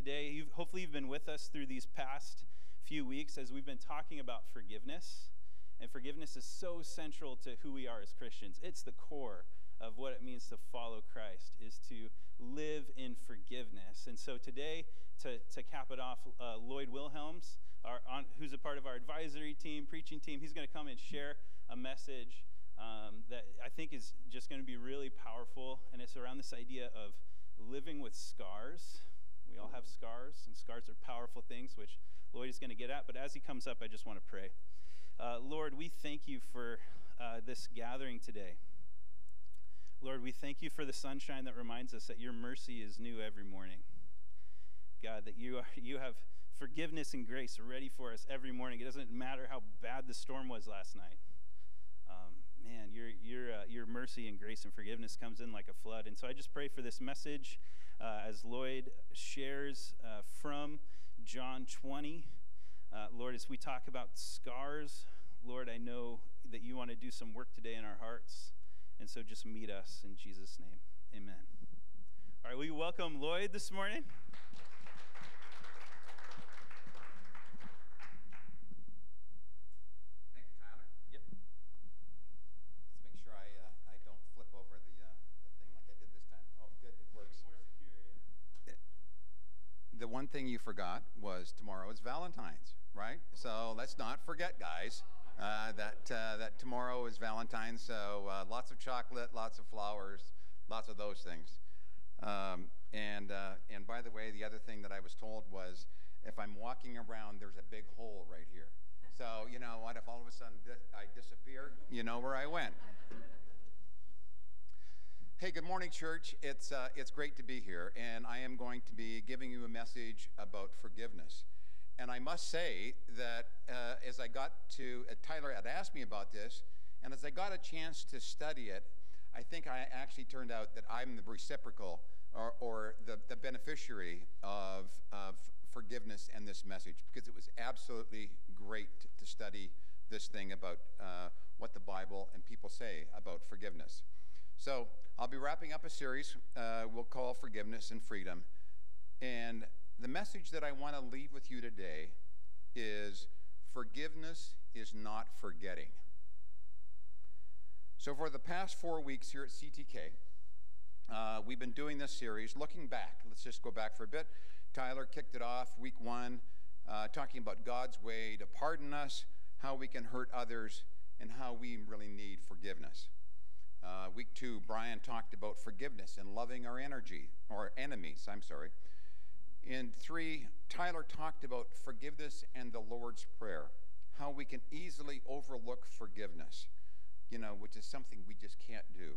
today. You've, hopefully, you've been with us through these past few weeks as we've been talking about forgiveness. And forgiveness is so central to who we are as Christians. It's the core of what it means to follow Christ, is to live in forgiveness. And so today, to, to cap it off, uh, Lloyd Wilhelms, our, on, who's a part of our advisory team, preaching team, he's going to come and share a message um, that I think is just going to be really powerful. And it's around this idea of living with scars. We all have scars, and scars are powerful things, which Lloyd is going to get at. But as he comes up, I just want to pray. Uh, Lord, we thank you for uh, this gathering today. Lord, we thank you for the sunshine that reminds us that your mercy is new every morning. God, that you, are, you have forgiveness and grace ready for us every morning. It doesn't matter how bad the storm was last night man, your, your, uh, your mercy and grace and forgiveness comes in like a flood. And so I just pray for this message uh, as Lloyd shares uh, from John 20. Uh, Lord, as we talk about scars, Lord, I know that you want to do some work today in our hearts. And so just meet us in Jesus' name. Amen. All right, will you welcome Lloyd this morning? One thing you forgot was tomorrow is Valentine's, right? So let's not forget, guys, uh, that uh, that tomorrow is Valentine's. So uh, lots of chocolate, lots of flowers, lots of those things. Um, and uh, and by the way, the other thing that I was told was if I'm walking around, there's a big hole right here. So you know what? If all of a sudden I disappear, you know where I went. Hey, good morning, church. It's, uh, it's great to be here, and I am going to be giving you a message about forgiveness. And I must say that uh, as I got to, uh, Tyler had asked me about this, and as I got a chance to study it, I think I actually turned out that I'm the reciprocal or, or the, the beneficiary of, of forgiveness and this message because it was absolutely great to study this thing about uh, what the Bible and people say about forgiveness. So I'll be wrapping up a series uh, we'll call Forgiveness and Freedom. And the message that I want to leave with you today is forgiveness is not forgetting. So, for the past four weeks here at CTK, uh, we've been doing this series looking back. Let's just go back for a bit. Tyler kicked it off week one, uh, talking about God's way to pardon us, how we can hurt others, and how we really need forgiveness. Uh, week two, Brian talked about forgiveness and loving our energy or enemies. I'm sorry. In three, Tyler talked about forgiveness and the Lord's Prayer, how we can easily overlook forgiveness, you know, which is something we just can't do.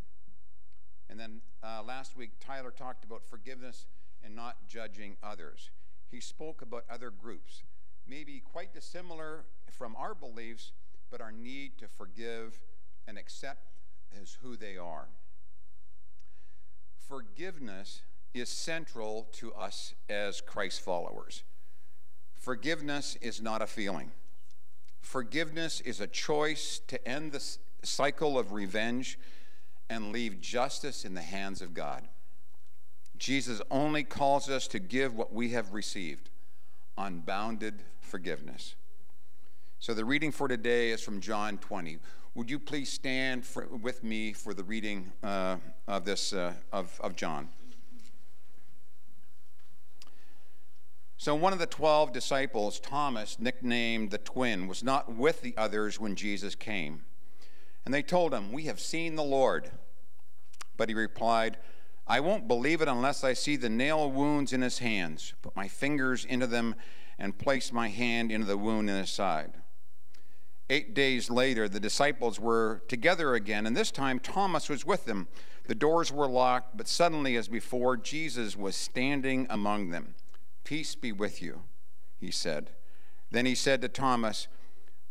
And then uh, last week, Tyler talked about forgiveness and not judging others. He spoke about other groups, maybe quite dissimilar from our beliefs, but our need to forgive and accept as who they are. Forgiveness is central to us as Christ followers. Forgiveness is not a feeling. Forgiveness is a choice to end the cycle of revenge and leave justice in the hands of God. Jesus only calls us to give what we have received unbounded forgiveness. So the reading for today is from John 20. Would you please stand for, with me for the reading uh, of this uh, of, of John? So one of the twelve disciples, Thomas, nicknamed the twin, was not with the others when Jesus came. And they told him, We have seen the Lord. But he replied, I won't believe it unless I see the nail wounds in his hands, put my fingers into them, and place my hand into the wound in his side. Eight days later, the disciples were together again, and this time Thomas was with them. The doors were locked, but suddenly, as before, Jesus was standing among them. Peace be with you, he said. Then he said to Thomas,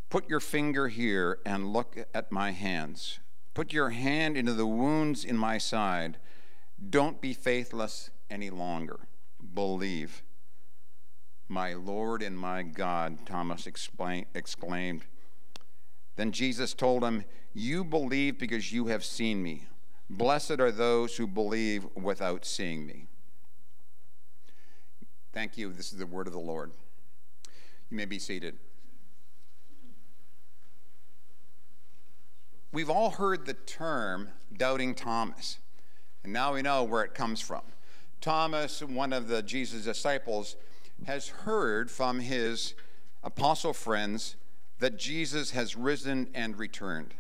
Put your finger here and look at my hands. Put your hand into the wounds in my side. Don't be faithless any longer. Believe. My Lord and my God, Thomas exclaimed. Then Jesus told him, You believe because you have seen me. Blessed are those who believe without seeing me. Thank you. This is the word of the Lord. You may be seated. We've all heard the term doubting Thomas, and now we know where it comes from. Thomas, one of the Jesus disciples, has heard from his apostle friends that Jesus has risen and returned.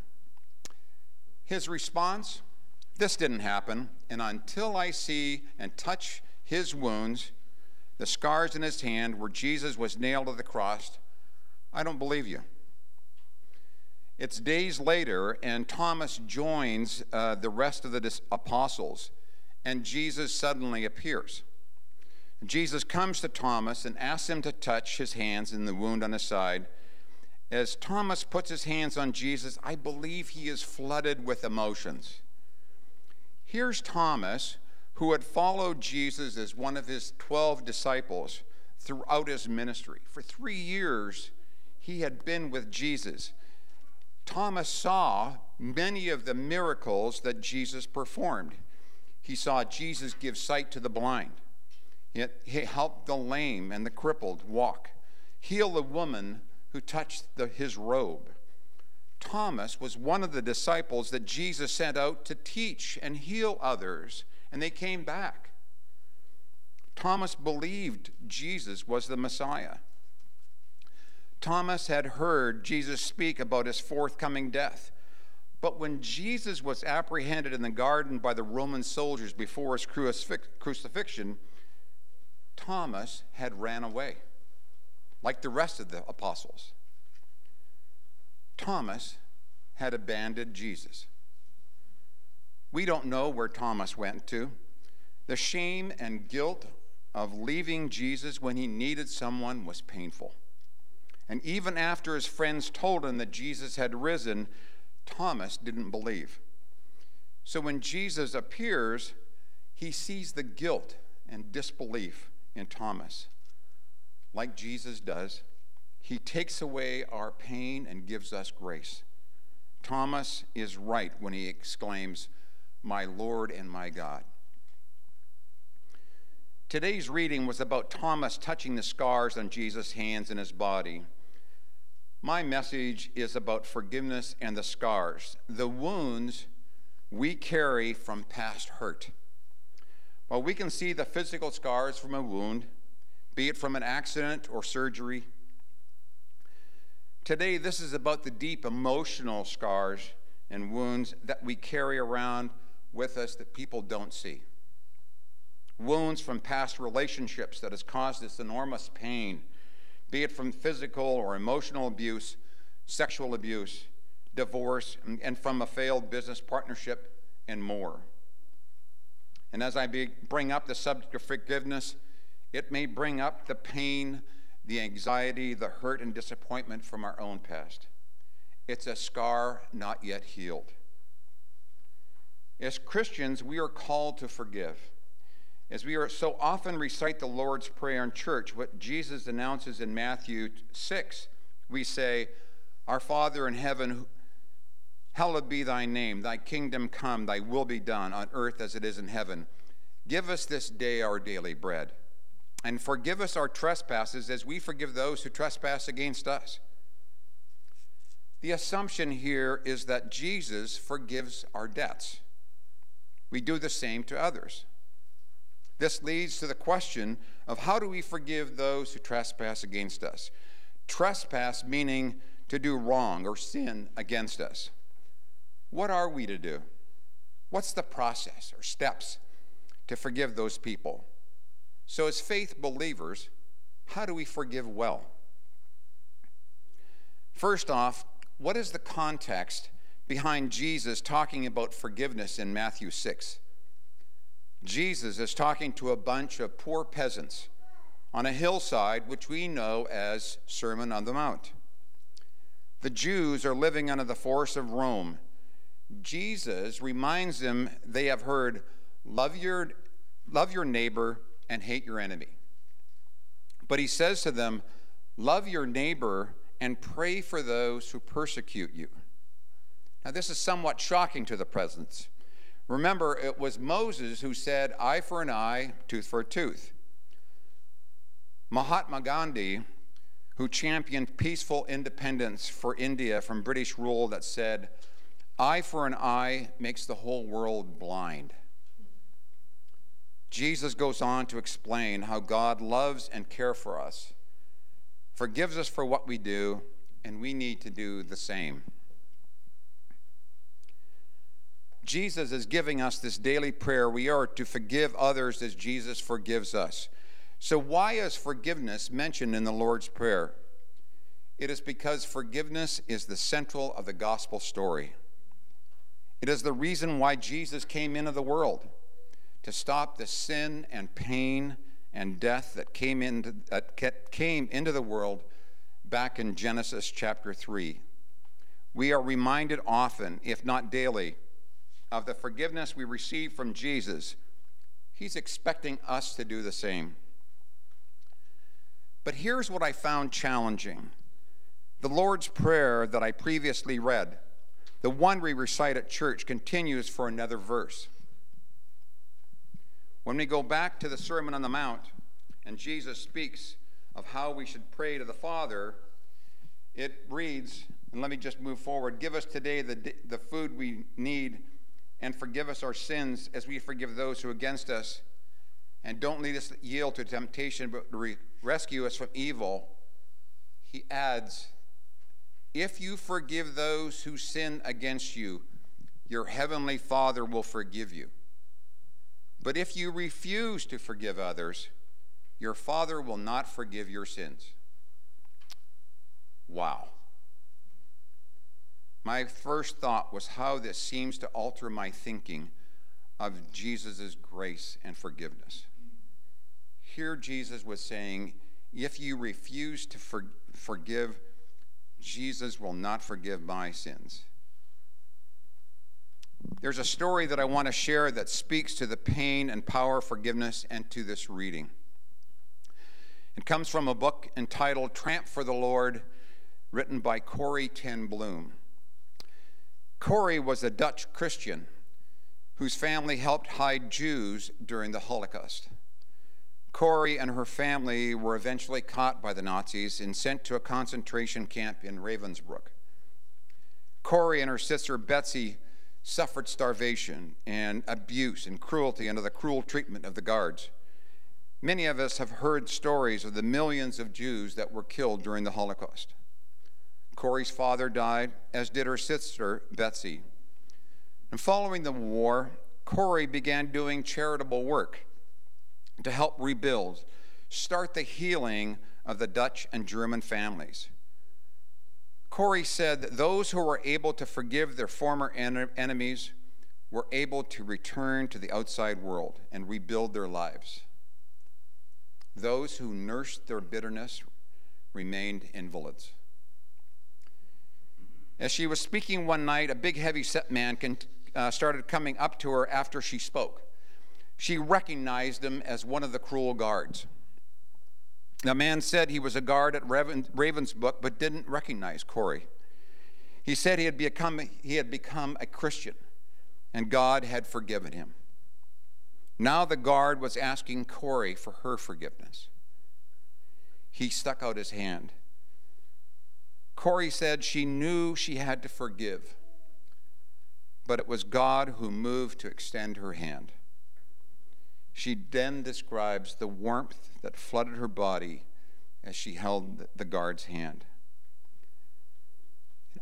His response this didn't happen, and until I see and touch his wounds, the scars in his hand where Jesus was nailed to the cross, I don't believe you. It's days later, and Thomas joins uh, the rest of the apostles, and Jesus suddenly appears. Jesus comes to Thomas and asks him to touch his hands in the wound on his side. As Thomas puts his hands on Jesus, I believe he is flooded with emotions. Here's Thomas, who had followed Jesus as one of his 12 disciples throughout his ministry. For three years, he had been with Jesus. Thomas saw many of the miracles that Jesus performed. He saw Jesus give sight to the blind, he helped the lame and the crippled walk, heal the woman who touched the, his robe. Thomas was one of the disciples that Jesus sent out to teach and heal others, and they came back. Thomas believed Jesus was the Messiah. Thomas had heard Jesus speak about his forthcoming death. But when Jesus was apprehended in the garden by the Roman soldiers before his crucifixion, Thomas had ran away, like the rest of the apostles. Thomas had abandoned Jesus. We don't know where Thomas went to. The shame and guilt of leaving Jesus when he needed someone was painful. And even after his friends told him that Jesus had risen, Thomas didn't believe. So when Jesus appears, he sees the guilt and disbelief in Thomas. Like Jesus does, he takes away our pain and gives us grace. Thomas is right when he exclaims, My Lord and my God. Today's reading was about Thomas touching the scars on Jesus' hands and his body. My message is about forgiveness and the scars, the wounds we carry from past hurt. While we can see the physical scars from a wound, be it from an accident or surgery, Today, this is about the deep emotional scars and wounds that we carry around with us that people don't see. Wounds from past relationships that has caused us enormous pain, be it from physical or emotional abuse, sexual abuse, divorce, and from a failed business partnership, and more. And as I bring up the subject of forgiveness, it may bring up the pain the anxiety, the hurt, and disappointment from our own past. It's a scar not yet healed. As Christians, we are called to forgive. As we are so often recite the Lord's Prayer in church, what Jesus announces in Matthew 6, we say, Our Father in heaven, hallowed be thy name, thy kingdom come, thy will be done on earth as it is in heaven. Give us this day our daily bread and forgive us our trespasses as we forgive those who trespass against us. The assumption here is that Jesus forgives our debts. We do the same to others. This leads to the question of how do we forgive those who trespass against us? Trespass meaning to do wrong or sin against us. What are we to do? What's the process or steps to forgive those people? So, as faith believers, how do we forgive well? First off, what is the context behind Jesus talking about forgiveness in Matthew 6? Jesus is talking to a bunch of poor peasants on a hillside, which we know as Sermon on the Mount. The Jews are living under the force of Rome. Jesus reminds them they have heard, love your, love your neighbor and hate your enemy. But he says to them, Love your neighbor and pray for those who persecute you. Now, this is somewhat shocking to the presence. Remember, it was Moses who said, Eye for an eye, tooth for a tooth. Mahatma Gandhi, who championed peaceful independence for India from British rule that said, eye for an eye makes the whole world blind. Jesus goes on to explain how God loves and cares for us, forgives us for what we do, and we need to do the same. Jesus is giving us this daily prayer. We are to forgive others as Jesus forgives us. So, why is forgiveness mentioned in the Lord's Prayer? It is because forgiveness is the central of the gospel story. It is the reason why Jesus came into the world to stop the sin and pain and death that came into, that came into the world back in Genesis chapter 3. We are reminded often, if not daily, of the forgiveness we receive from Jesus. He's expecting us to do the same. But here's what I found challenging the Lord's Prayer that I previously read the one we recite at church continues for another verse. When we go back to the Sermon on the Mount and Jesus speaks of how we should pray to the Father, it reads, and let me just move forward give us today the, the food we need and forgive us our sins as we forgive those who are against us. And don't lead us yield to temptation, but re- rescue us from evil. He adds, if you forgive those who sin against you, your heavenly Father will forgive you. But if you refuse to forgive others, your Father will not forgive your sins. Wow. My first thought was how this seems to alter my thinking of Jesus' grace and forgiveness. Here, Jesus was saying, if you refuse to for- forgive Jesus will not forgive my sins. There's a story that I want to share that speaks to the pain and power of forgiveness and to this reading. It comes from a book entitled Tramp for the Lord, written by Corrie ten Boom. Corrie was a Dutch Christian whose family helped hide Jews during the Holocaust. Corrie and her family were eventually caught by the Nazis and sent to a concentration camp in Ravensbrück. Corrie and her sister Betsie suffered starvation and abuse and cruelty under the cruel treatment of the guards. Many of us have heard stories of the millions of Jews that were killed during the Holocaust. Corrie's father died, as did her sister Betsie. And following the war, Corrie began doing charitable work to help rebuild, start the healing of the Dutch and German families. Corrie said that those who were able to forgive their former en- enemies were able to return to the outside world and rebuild their lives. Those who nursed their bitterness remained invalids. As she was speaking one night, a big, heavy set man can, uh, started coming up to her after she spoke she recognized him as one of the cruel guards. The man said he was a guard at Raven, Ravensbrück, but didn't recognize Corrie. He said he had, become, he had become a Christian and God had forgiven him. Now the guard was asking Corrie for her forgiveness. He stuck out his hand. Corrie said she knew she had to forgive, but it was God who moved to extend her hand. She then describes the warmth that flooded her body as she held the guard's hand.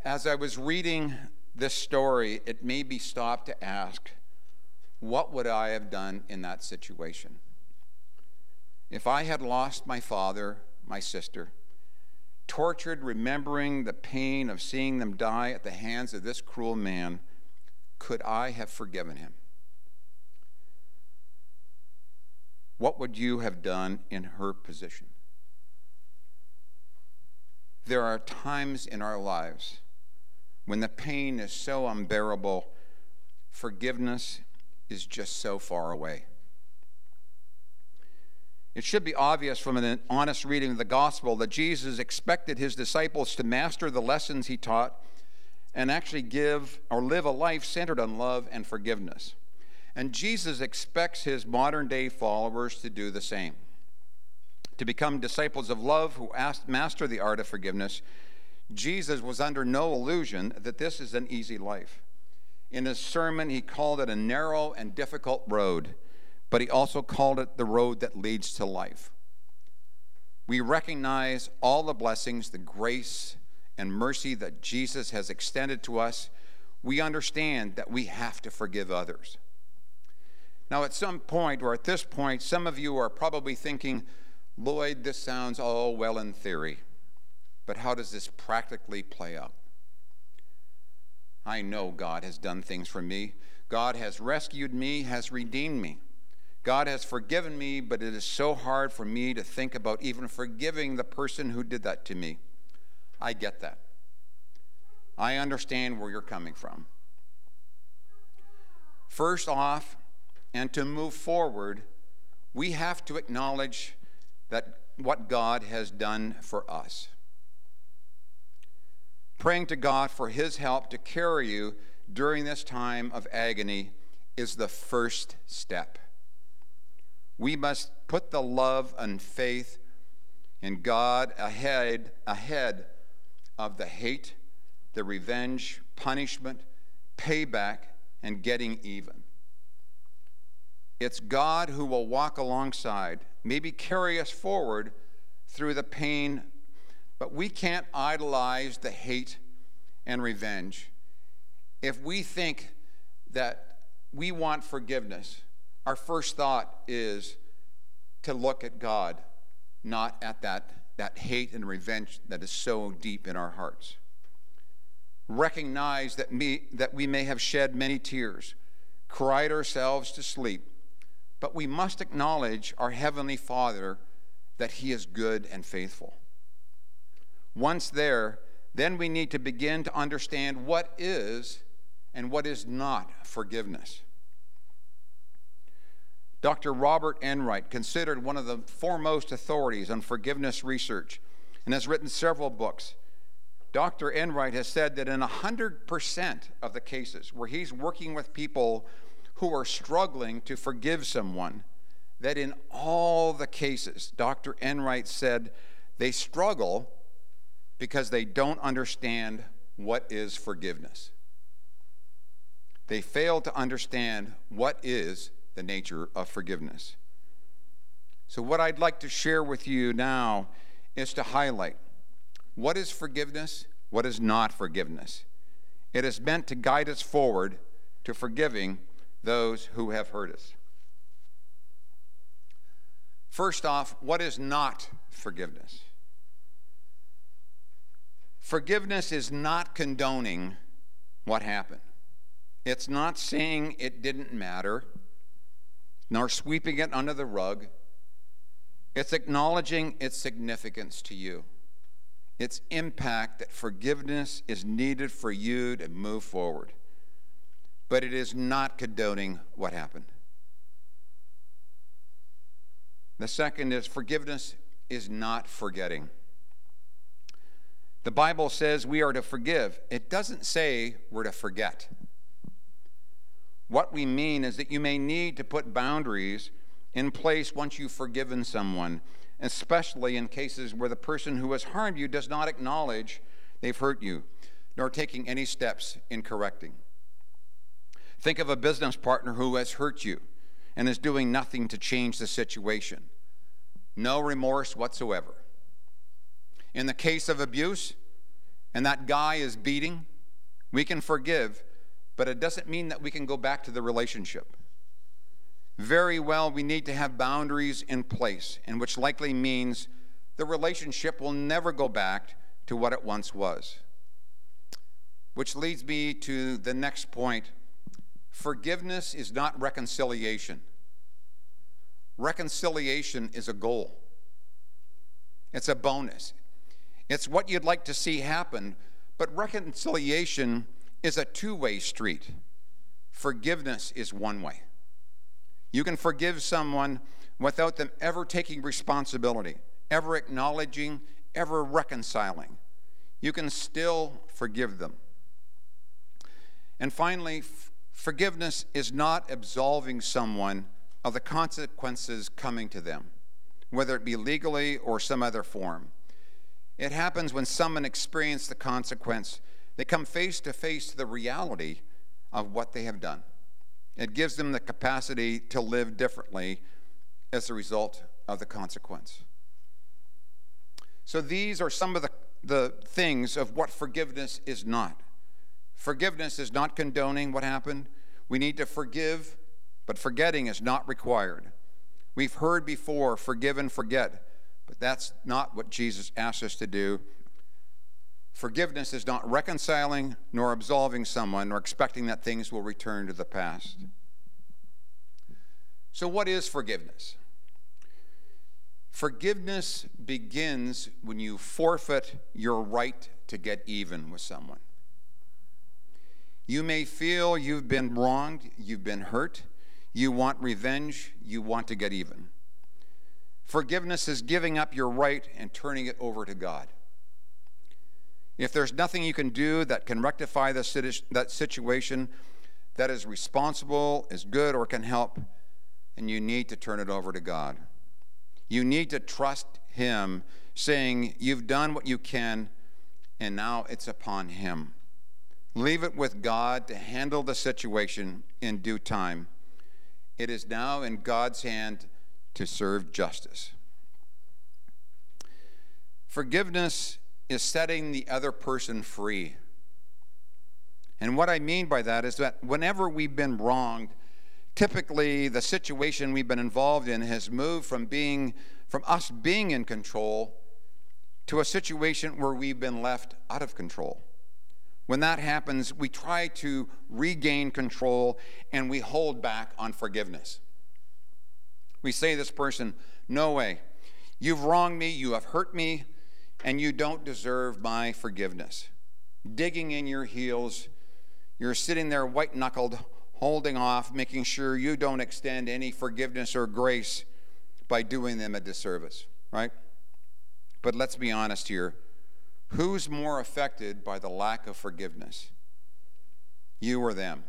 As I was reading this story, it made me stop to ask, what would I have done in that situation? If I had lost my father, my sister, tortured remembering the pain of seeing them die at the hands of this cruel man, could I have forgiven him? What would you have done in her position? There are times in our lives when the pain is so unbearable, forgiveness is just so far away. It should be obvious from an honest reading of the gospel that Jesus expected his disciples to master the lessons he taught and actually give or live a life centered on love and forgiveness. And Jesus expects his modern day followers to do the same to become disciples of love who master the art of forgiveness, Jesus was under no illusion that this is an easy life. In his sermon, he called it a narrow and difficult road, but he also called it the road that leads to life. We recognize all the blessings, the grace, and mercy that Jesus has extended to us. We understand that we have to forgive others. Now, at some point, or at this point, some of you are probably thinking, Lloyd, this sounds all well in theory, but how does this practically play out? I know God has done things for me. God has rescued me, has redeemed me. God has forgiven me, but it is so hard for me to think about even forgiving the person who did that to me. I get that. I understand where you're coming from. First off, and to move forward, we have to acknowledge that what God has done for us praying to God for His help to carry you during this time of agony is the first step. We must put the love and faith in God ahead, ahead of the hate, the revenge, punishment, payback, and getting even. It's God who will walk alongside, maybe carry us forward through the pain but we can't idolize the hate and revenge. If we think that we want forgiveness, our first thought is to look at God, not at that, that hate and revenge that is so deep in our hearts. Recognize that, me, that we may have shed many tears, cried ourselves to sleep, but we must acknowledge our Heavenly Father that He is good and faithful. Once there, then we need to begin to understand what is and what is not forgiveness. Dr. Robert Enright, considered one of the foremost authorities on forgiveness research, and has written several books. Dr. Enright has said that in 100% of the cases where he's working with people who are struggling to forgive someone, that in all the cases, Dr. Enright said they struggle because they don't understand what is forgiveness. They fail to understand what is the nature of forgiveness. So, what I'd like to share with you now is to highlight what is forgiveness, what is not forgiveness. It is meant to guide us forward to forgiving those who have hurt us. First off, what is not forgiveness? Forgiveness is not condoning what happened. It's not saying it didn't matter, nor sweeping it under the rug. It's acknowledging its significance to you, its impact that forgiveness is needed for you to move forward. But it is not condoning what happened. The second is forgiveness is not forgetting. The Bible says we are to forgive. It doesn't say we're to forget. What we mean is that you may need to put boundaries in place once you've forgiven someone, especially in cases where the person who has harmed you does not acknowledge they've hurt you, nor taking any steps in correcting. Think of a business partner who has hurt you and is doing nothing to change the situation. No remorse whatsoever. In the case of abuse, and that guy is beating, we can forgive, but it doesn't mean that we can go back to the relationship. Very well, we need to have boundaries in place, and which likely means the relationship will never go back to what it once was. Which leads me to the next point forgiveness is not reconciliation. Reconciliation is a goal, it's a bonus. It's what you'd like to see happen, but reconciliation is a two way street. Forgiveness is one way. You can forgive someone without them ever taking responsibility, ever acknowledging, ever reconciling. You can still forgive them. And finally, forgiveness is not absolving someone of the consequences coming to them. whether it be legally or some other form. It happens when someone experiences the consequence. They come face to face to the reality of what they have done. It gives them the capacity to live differently as a result of the consequence. So, these are some of the, the things of what forgiveness is not. Forgiveness is not condoning what happened. We need to forgive, but forgetting is not required. We've heard before forgive and forget, but that's not what Jesus asks us to do. Forgiveness is not reconciling nor absolving someone nor expecting that things will return to the past. So, what is forgiveness? Forgiveness begins when you forfeit your right to get even with someone. You may feel you've been wronged, you've been hurt, you want revenge, you want to get even. Forgiveness is giving up your right and turning it over to God. If there's nothing you can do that can rectify that situation that is responsible, is good, or can help, and you need to turn it over to God. You need to trust Him, saying, You've done what you can, and now it's upon Him. Leave it with God to handle the situation in due time. It is now in God's hand to serve justice. Forgiveness is setting the other person free. And what I mean by that is that whenever we've been wronged, typically the situation we've been involved in has moved from being from us being in control to a situation where we've been left out of control. When that happens, we try to regain control and we hold back on forgiveness. We say this person, No way. You've wronged me, you have hurt me, and you don't deserve my forgiveness. Digging in your heels, you're sitting there white knuckled, holding off, making sure you don't extend any forgiveness or grace by doing them a disservice, right? But let's be honest here. Who's more affected by the lack of forgiveness? You or them?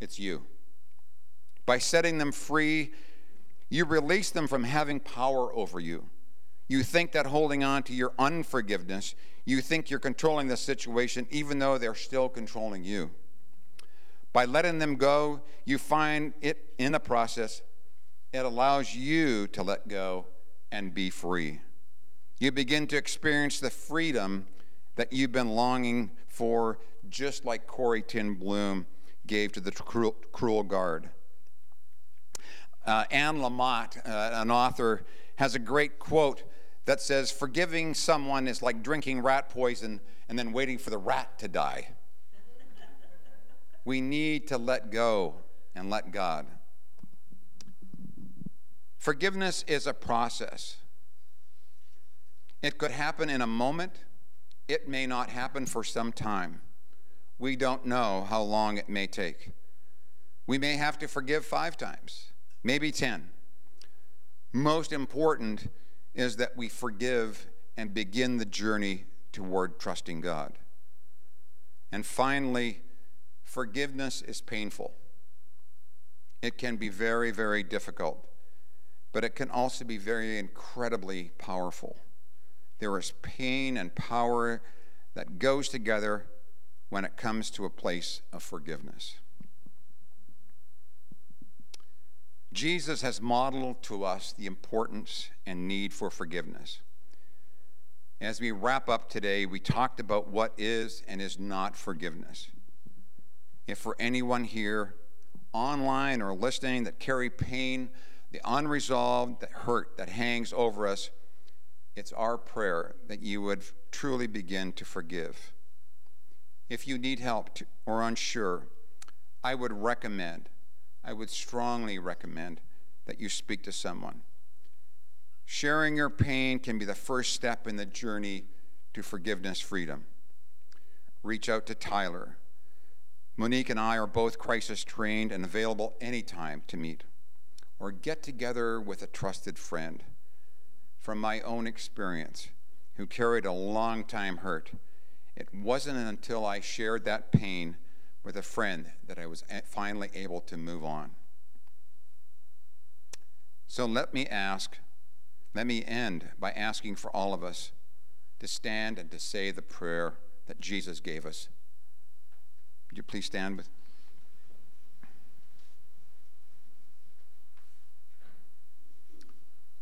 It's you. By setting them free, you release them from having power over you. You think that holding on to your unforgiveness, you think you're controlling the situation even though they're still controlling you. By letting them go, you find it in the process, it allows you to let go and be free you begin to experience the freedom that you've been longing for, just like Corrie ten Boom gave to the cruel, cruel guard. Uh, Anne Lamott, uh, an author, has a great quote that says, Forgiving someone is like drinking rat poison and then waiting for the rat to die. we need to let go and let God. Forgiveness is a process. It could happen in a moment, it may not happen for some time. We don't know how long it may take. We may have to forgive five times, maybe 10. Most important is that we forgive and begin the journey toward trusting God. And finally, forgiveness is painful. It can be very, very difficult, but it can also be very incredibly powerful. There is pain and power that goes together when it comes to a place of forgiveness. Jesus has modeled to us the importance and need for forgiveness. As we wrap up today, we talked about what is and is not forgiveness. If for anyone here, online or listening, that carry pain, the unresolved, that hurt that hangs over us, it's our prayer that you would truly begin to forgive. If you need help to, or unsure, I would recommend, I would strongly recommend that you speak to someone. Sharing your pain can be the first step in the journey to forgiveness freedom. Reach out to Tyler. Monique and I are both crisis trained and available anytime to meet, or get together with a trusted friend from my own experience, who carried a long time hurt, it wasn't until I shared that pain with a friend that I was finally able to move on. So let me ask, let me end by asking for all of us to stand and to say the prayer that Jesus gave us. Would you please stand with?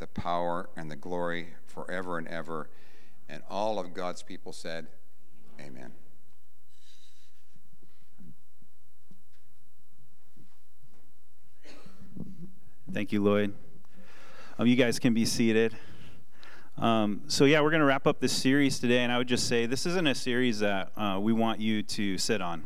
the power, and the glory forever and ever. And all of God's people said, Amen. Thank you, Lloyd. Um, you guys can be seated. Um, so, yeah, we're going to wrap up this series today, and I would just say this isn't a series that uh, we want you to sit on.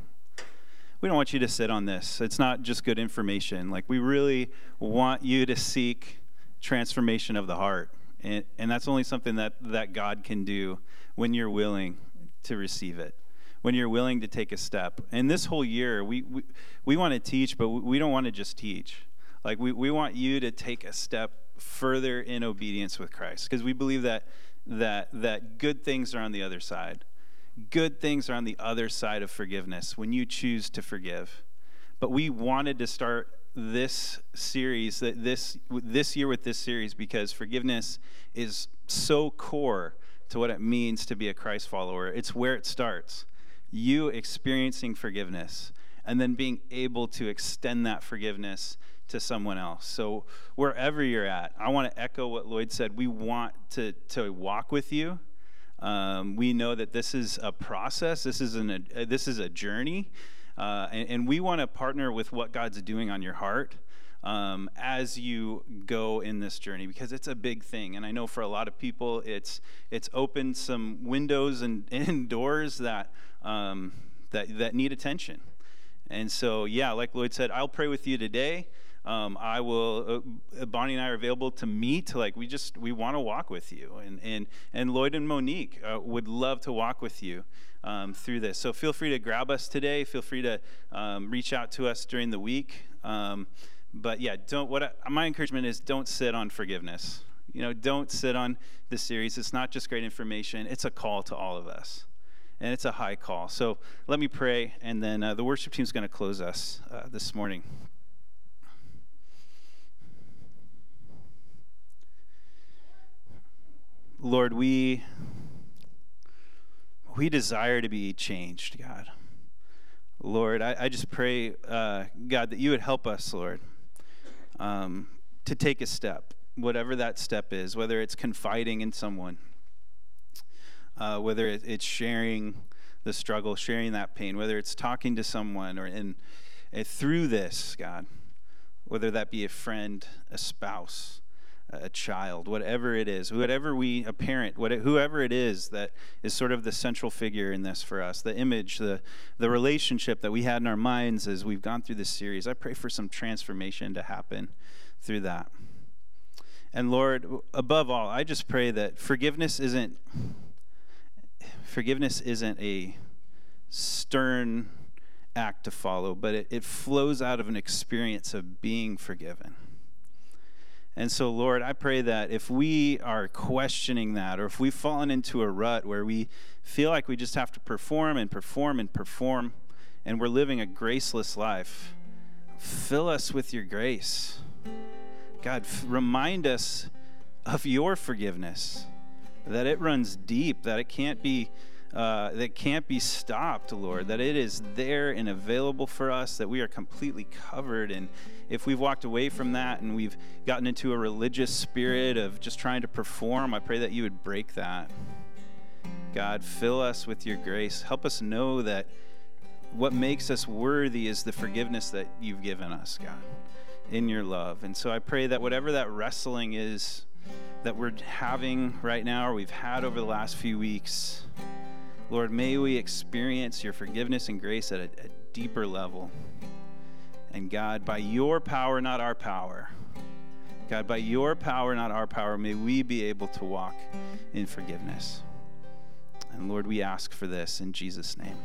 We don't want you to sit on this. It's not just good information. Like, we really want you to seek transformation of the heart. And, and that's only something that, that God can do when you're willing to receive it, when you're willing to take a step. And this whole year, we, we, we want to teach, but we don't want to just teach. Like, we, we want you to take a step further in obedience with Christ because we believe that, that, that good things are on the other side. Good things are on the other side of forgiveness when you choose to forgive. But we wanted to start this series that this this year with this series because forgiveness is so core to what it means to be a Christ follower. It's where it starts. You experiencing forgiveness and then being able to extend that forgiveness to someone else. So wherever you're at, I want to echo what Lloyd said. We want to to walk with you. Um, we know that this is a process. This is an a, this is a journey, uh, and, and, we want to partner with what God's doing on your heart. Um, as you go in this journey because it's a big thing and i know for a lot of people it's it's opened some windows and, and doors that um, that that need attention and so yeah like lloyd said i'll pray with you today um, I will. Uh, Bonnie and I are available to meet. Like we just we want to walk with you, and and and Lloyd and Monique uh, would love to walk with you um, through this. So feel free to grab us today. Feel free to um, reach out to us during the week. Um, but yeah, don't. What I, my encouragement is, don't sit on forgiveness. You know, don't sit on the series. It's not just great information. It's a call to all of us and it's a high call. So let me pray, and then uh, the worship team is going to close us uh, this morning. Lord, we we desire to be changed, God. Lord, I, I just pray, uh, God, that you would help us, Lord, um, to take a step, whatever that step is, whether it's confiding in someone, uh, whether it's sharing the struggle, sharing that pain, whether it's talking to someone, or in, uh, through this, God, whether that be a friend, a spouse, a child, whatever it is, whatever we, a parent, whatever, whoever it is that is sort of the central figure in this for us, the image, the, the relationship that we had in our minds as we've gone through this series. I pray for some transformation to happen through that. And Lord, above all, I just pray that forgiveness isn't forgiveness isn't a stern act to follow, but it, it flows out of an experience of being forgiven. And so, Lord, I pray that if we are questioning that, or if we've fallen into a rut where we feel like we just have to perform and perform and perform, and we're living a graceless life, fill us with your grace. God, remind us of your forgiveness, that it runs deep, that it can't be. Uh, that can't be stopped, Lord, that it is there and available for us, that we are completely covered And if we've walked away from that and we've gotten into a religious spirit of just trying to perform, I pray that you would break that. God, fill us with your grace. Help us know that what makes us worthy is the forgiveness that you've given us, God, in your love. And so I pray that whatever that wrestling is that we're having right now or we've had over the last few weeks, Lord, may we experience your forgiveness and grace at a, a deeper level. And God, by your power, not our power, God, by your power, not our power, may we be able to walk in forgiveness. And Lord, we ask for this in Jesus' name.